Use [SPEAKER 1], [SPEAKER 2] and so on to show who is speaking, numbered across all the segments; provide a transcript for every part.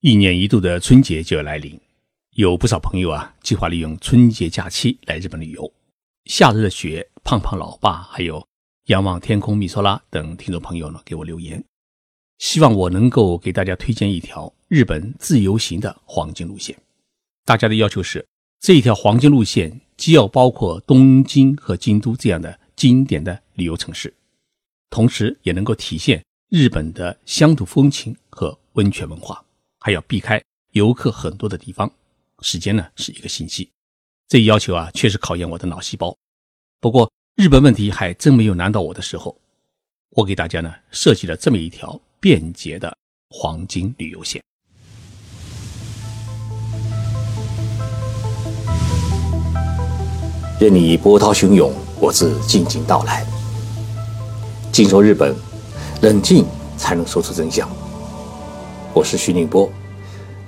[SPEAKER 1] 一年一度的春节就要来临，有不少朋友啊计划利用春节假期来日本旅游。夏日的雪、胖胖老爸，还有仰望天空米索拉等听众朋友呢，给我留言，希望我能够给大家推荐一条日本自由行的黄金路线。大家的要求是，这一条黄金路线既要包括东京和京都这样的经典的旅游城市，同时也能够体现日本的乡土风情和温泉文化。还要避开游客很多的地方，时间呢是一个星期。这一要求啊，确实考验我的脑细胞。不过日本问题还真没有难倒我的时候，我给大家呢设计了这么一条便捷的黄金旅游线。
[SPEAKER 2] 任你波涛汹涌，我自静静到来。静说日本，冷静才能说出真相。我是徐宁波，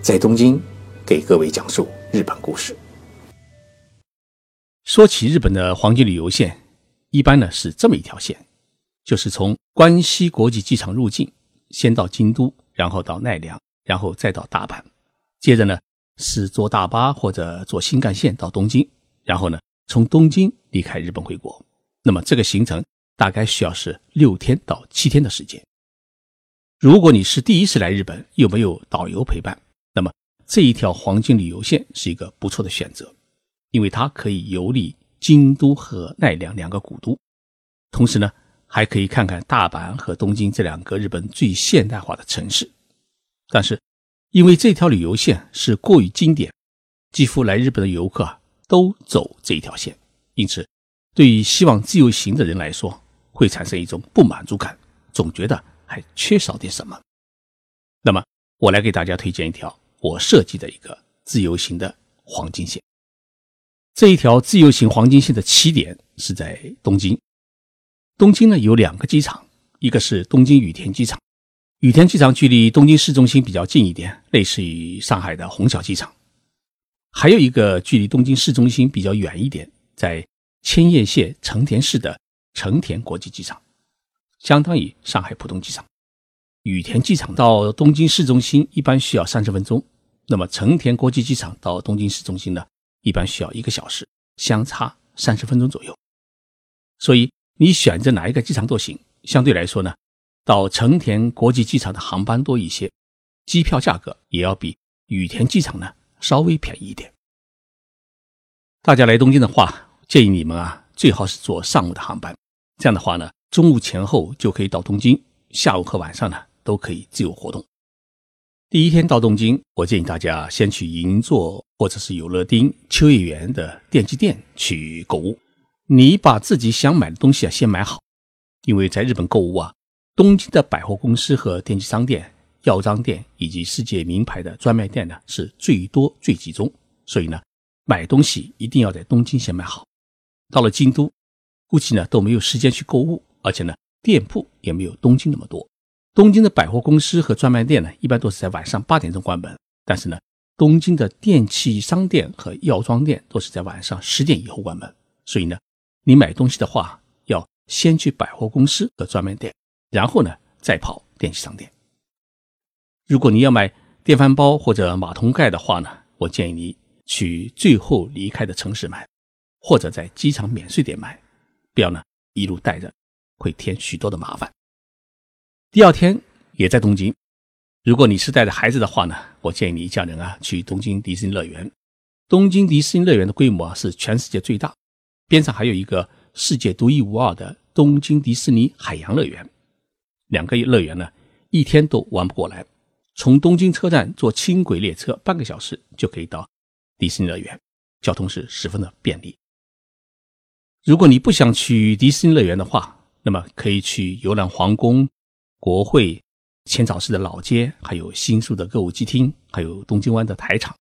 [SPEAKER 2] 在东京给各位讲述日本故事。
[SPEAKER 1] 说起日本的黄金旅游线，一般呢是这么一条线，就是从关西国际机场入境，先到京都，然后到奈良，然后再到大阪，接着呢是坐大巴或者坐新干线到东京，然后呢从东京离开日本回国。那么这个行程大概需要是六天到七天的时间。如果你是第一次来日本，又没有导游陪伴，这一条黄金旅游线是一个不错的选择，因为它可以游历京都和奈良两个古都，同时呢，还可以看看大阪和东京这两个日本最现代化的城市。但是，因为这条旅游线是过于经典，几乎来日本的游客都走这一条线，因此，对于希望自由行的人来说，会产生一种不满足感，总觉得。还缺少点什么？那么，我来给大家推荐一条我设计的一个自由行的黄金线。这一条自由行黄金线的起点是在东京。东京呢有两个机场，一个是东京羽田机场，羽田机场距离东京市中心比较近一点，类似于上海的虹桥机场。还有一个距离东京市中心比较远一点，在千叶县成田市的成田国际机场。相当于上海浦东机场，羽田机场到东京市中心一般需要三十分钟，那么成田国际机场到东京市中心呢，一般需要一个小时，相差三十分钟左右。所以你选择哪一个机场都行。相对来说呢，到成田国际机场的航班多一些，机票价格也要比羽田机场呢稍微便宜一点。大家来东京的话，建议你们啊，最好是坐上午的航班，这样的话呢。中午前后就可以到东京，下午和晚上呢都可以自由活动。第一天到东京，我建议大家先去银座或者是有乐町、秋叶原的电器店去购物。你把自己想买的东西啊先买好，因为在日本购物啊，东京的百货公司和电器商店、药妆店以及世界名牌的专卖店呢是最多最集中，所以呢买东西一定要在东京先买好。到了京都，估计呢都没有时间去购物。而且呢，店铺也没有东京那么多。东京的百货公司和专卖店呢，一般都是在晚上八点钟关门。但是呢，东京的电器商店和药妆店都是在晚上十点以后关门。所以呢，你买东西的话，要先去百货公司和专卖店，然后呢，再跑电器商店。如果你要买电饭煲或者马桶盖的话呢，我建议你去最后离开的城市买，或者在机场免税店买，不要呢一路带着。会添许多的麻烦。第二天也在东京，如果你是带着孩子的话呢，我建议你一家人啊去东京迪士尼乐园。东京迪士尼乐园的规模啊是全世界最大，边上还有一个世界独一无二的东京迪士尼海洋乐园。两个乐园呢一天都玩不过来。从东京车站坐轻轨列车半个小时就可以到迪士尼乐园，交通是十分的便利。如果你不想去迪士尼乐园的话，那么可以去游览皇宫、国会、浅草寺的老街，还有新宿的歌舞伎厅，还有东京湾的台场，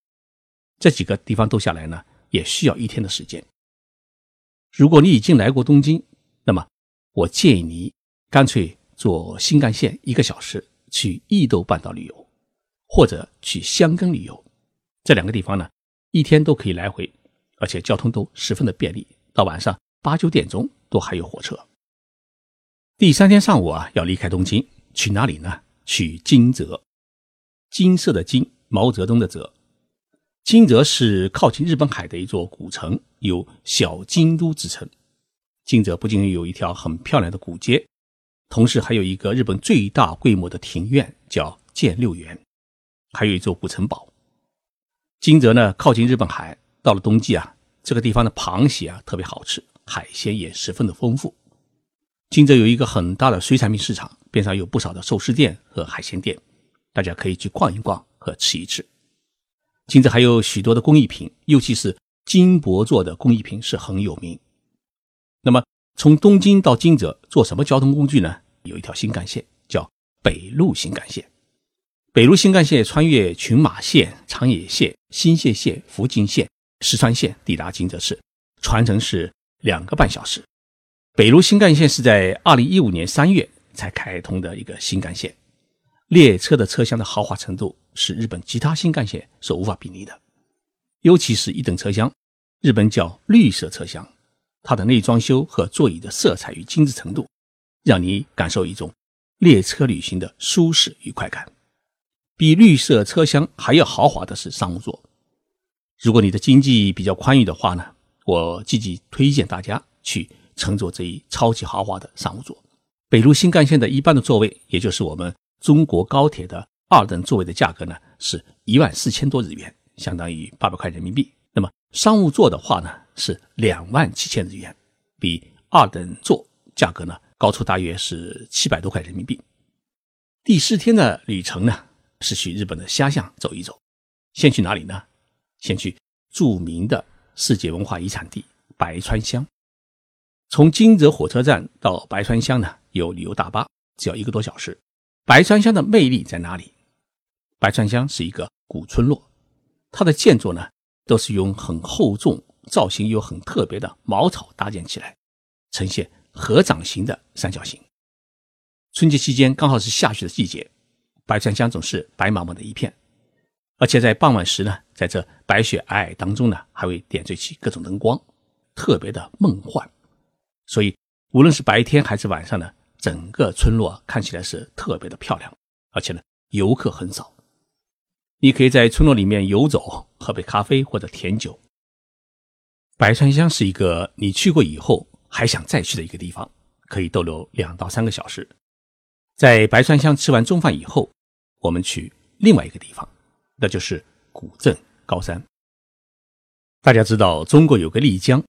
[SPEAKER 1] 这几个地方都下来呢，也需要一天的时间。如果你已经来过东京，那么我建议你干脆坐新干线一个小时去伊豆半岛旅游，或者去箱根旅游，这两个地方呢，一天都可以来回，而且交通都十分的便利，到晚上八九点钟都还有火车。第三天上午啊，要离开东京，去哪里呢？去金泽，金色的金，毛泽东的泽。金泽是靠近日本海的一座古城，有“小京都”之称。金泽不仅有一条很漂亮的古街，同时还有一个日本最大规模的庭院，叫建六园，还有一座古城堡。金泽呢，靠近日本海，到了冬季啊，这个地方的螃蟹啊特别好吃，海鲜也十分的丰富。金泽有一个很大的水产品市场，边上有不少的寿司店和海鲜店，大家可以去逛一逛和吃一吃。金泽还有许多的工艺品，尤其是金箔做的工艺品是很有名。那么，从东京到金泽坐什么交通工具呢？有一条新干线叫北陆新干线。北陆新干线穿越群马县、长野县、新泻县、福井县、石川县，抵达金泽市，船程是两个半小时。北陆新干线是在二零一五年三月才开通的一个新干线，列车的车厢的豪华程度是日本其他新干线所无法比拟的，尤其是一等车厢，日本叫绿色车厢。它的内装修和座椅的色彩与精致程度，让你感受一种列车旅行的舒适与快感。比绿色车厢还要豪华的是商务座。如果你的经济比较宽裕的话呢，我积极推荐大家去乘坐这一超级豪华的商务座。北陆新干线的一般的座位，也就是我们中国高铁的二等座位的价格呢，是一万四千多日元，相当于八百块人民币。那么商务座的话呢？是两万七千日元，比二等座价格呢高出大约是七百多块人民币。第四天的旅程呢是去日本的虾巷走一走，先去哪里呢？先去著名的世界文化遗产地白川乡。从金泽火车站到白川乡呢有旅游大巴，只要一个多小时。白川乡的魅力在哪里？白川乡是一个古村落，它的建筑呢都是用很厚重。造型又很特别的茅草搭建起来，呈现合掌形的三角形。春节期间刚好是下雪的季节，白川乡总是白茫茫的一片，而且在傍晚时呢，在这白雪皑皑当中呢，还会点缀起各种灯光，特别的梦幻。所以无论是白天还是晚上呢，整个村落看起来是特别的漂亮，而且呢，游客很少。你可以在村落里面游走，喝杯咖啡或者甜酒。白川乡是一个你去过以后还想再去的一个地方，可以逗留两到三个小时。在白川乡吃完中饭以后，我们去另外一个地方，那就是古镇高山。大家知道中国有个丽江，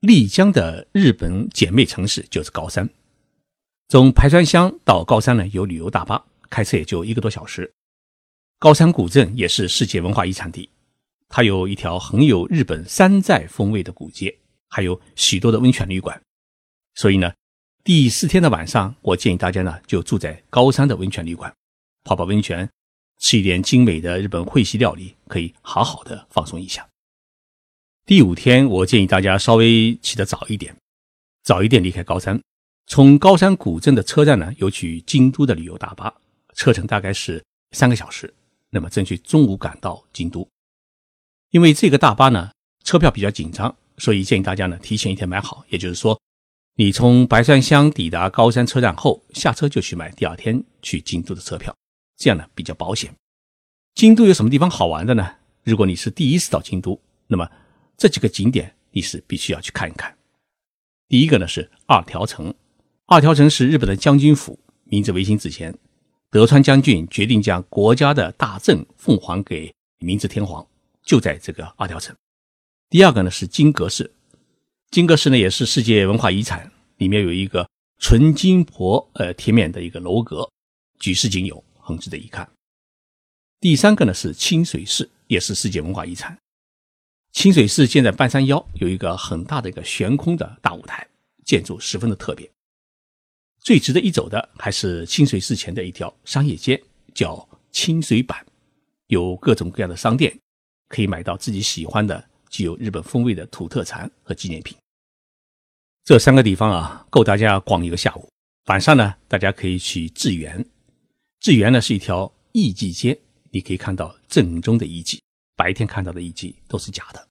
[SPEAKER 1] 丽江的日本姐妹城市就是高山。从排川乡到高山呢，有旅游大巴，开车也就一个多小时。高山古镇也是世界文化遗产地。它有一条很有日本山寨风味的古街，还有许多的温泉旅馆。所以呢，第四天的晚上，我建议大家呢就住在高山的温泉旅馆，泡泡温泉，吃一点精美的日本会席料理，可以好好的放松一下。第五天，我建议大家稍微起得早一点，早一点离开高山，从高山古镇的车站呢有去京都的旅游大巴，车程大概是三个小时，那么争取中午赶到京都。因为这个大巴呢，车票比较紧张，所以建议大家呢提前一天买好。也就是说，你从白山乡抵达高山车站后，下车就去买第二天去京都的车票，这样呢比较保险。京都有什么地方好玩的呢？如果你是第一次到京都，那么这几个景点你是必须要去看一看。第一个呢是二条城，二条城是日本的将军府，明治维新之前，德川将军决定将国家的大政奉还给明治天皇。就在这个二条城。第二个呢是金阁寺，金阁寺呢也是世界文化遗产，里面有一个纯金箔呃贴面的一个楼阁，举世仅有，很值得一看。第三个呢是清水寺，也是世界文化遗产。清水寺建在半山腰，有一个很大的一个悬空的大舞台，建筑十分的特别。最值得一走的还是清水寺前的一条商业街，叫清水坂，有各种各样的商店。可以买到自己喜欢的具有日本风味的土特产和纪念品。这三个地方啊，够大家逛一个下午。晚上呢，大家可以去智园。智园呢是一条艺伎街，你可以看到正宗的艺伎。白天看到的艺伎都是假的。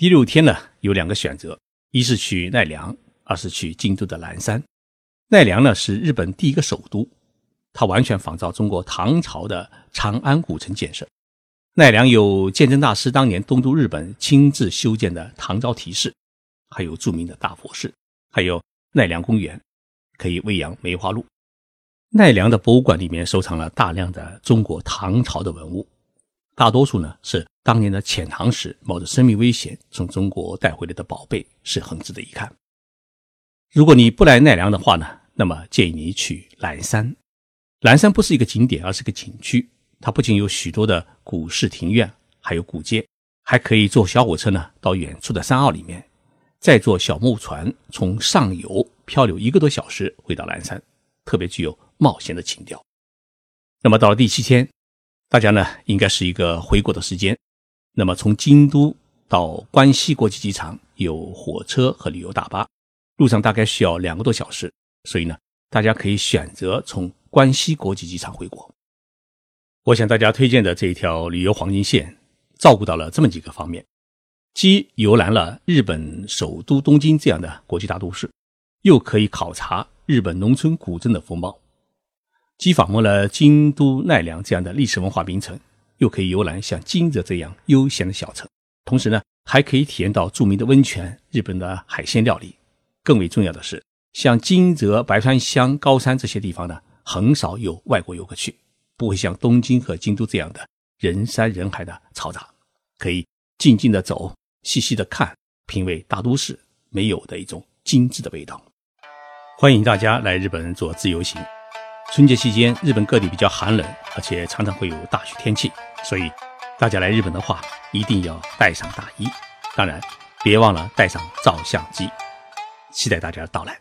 [SPEAKER 1] 第六天呢，有两个选择：一是去奈良，二是去京都的岚山。奈良呢是日本第一个首都，它完全仿照中国唐朝的长安古城建设。奈良有鉴真大师当年东渡日本亲自修建的唐招提寺，还有著名的大佛寺，还有奈良公园，可以喂养梅花鹿。奈良的博物馆里面收藏了大量的中国唐朝的文物，大多数呢是当年的遣唐使冒着生命危险从中国带回来的宝贝，是很值得一看。如果你不来奈良的话呢，那么建议你去岚山。岚山不是一个景点，而是个景区。它不仅有许多的古式庭院，还有古街，还可以坐小火车呢到远处的山坳里面，再坐小木船从上游漂流一个多小时回到岚山，特别具有冒险的情调。那么到了第七天，大家呢应该是一个回国的时间。那么从京都到关西国际机场有火车和旅游大巴。路上大概需要两个多小时，所以呢，大家可以选择从关西国际机场回国。我想大家推荐的这一条旅游黄金线，照顾到了这么几个方面：既游览了日本首都东京这样的国际大都市，又可以考察日本农村古镇的风貌；既访问了京都、奈良这样的历史文化名城，又可以游览像金泽这样悠闲的小城。同时呢，还可以体验到著名的温泉、日本的海鲜料理。更为重要的是，像金泽、白川乡、高山这些地方呢，很少有外国游客去，不会像东京和京都这样的人山人海的嘈杂，可以静静的走，细细的看，品味大都市没有的一种精致的味道。欢迎大家来日本做自由行。春节期间，日本各地比较寒冷，而且常常会有大雪天气，所以大家来日本的话，一定要带上大衣，当然别忘了带上照相机。期待大家的到来。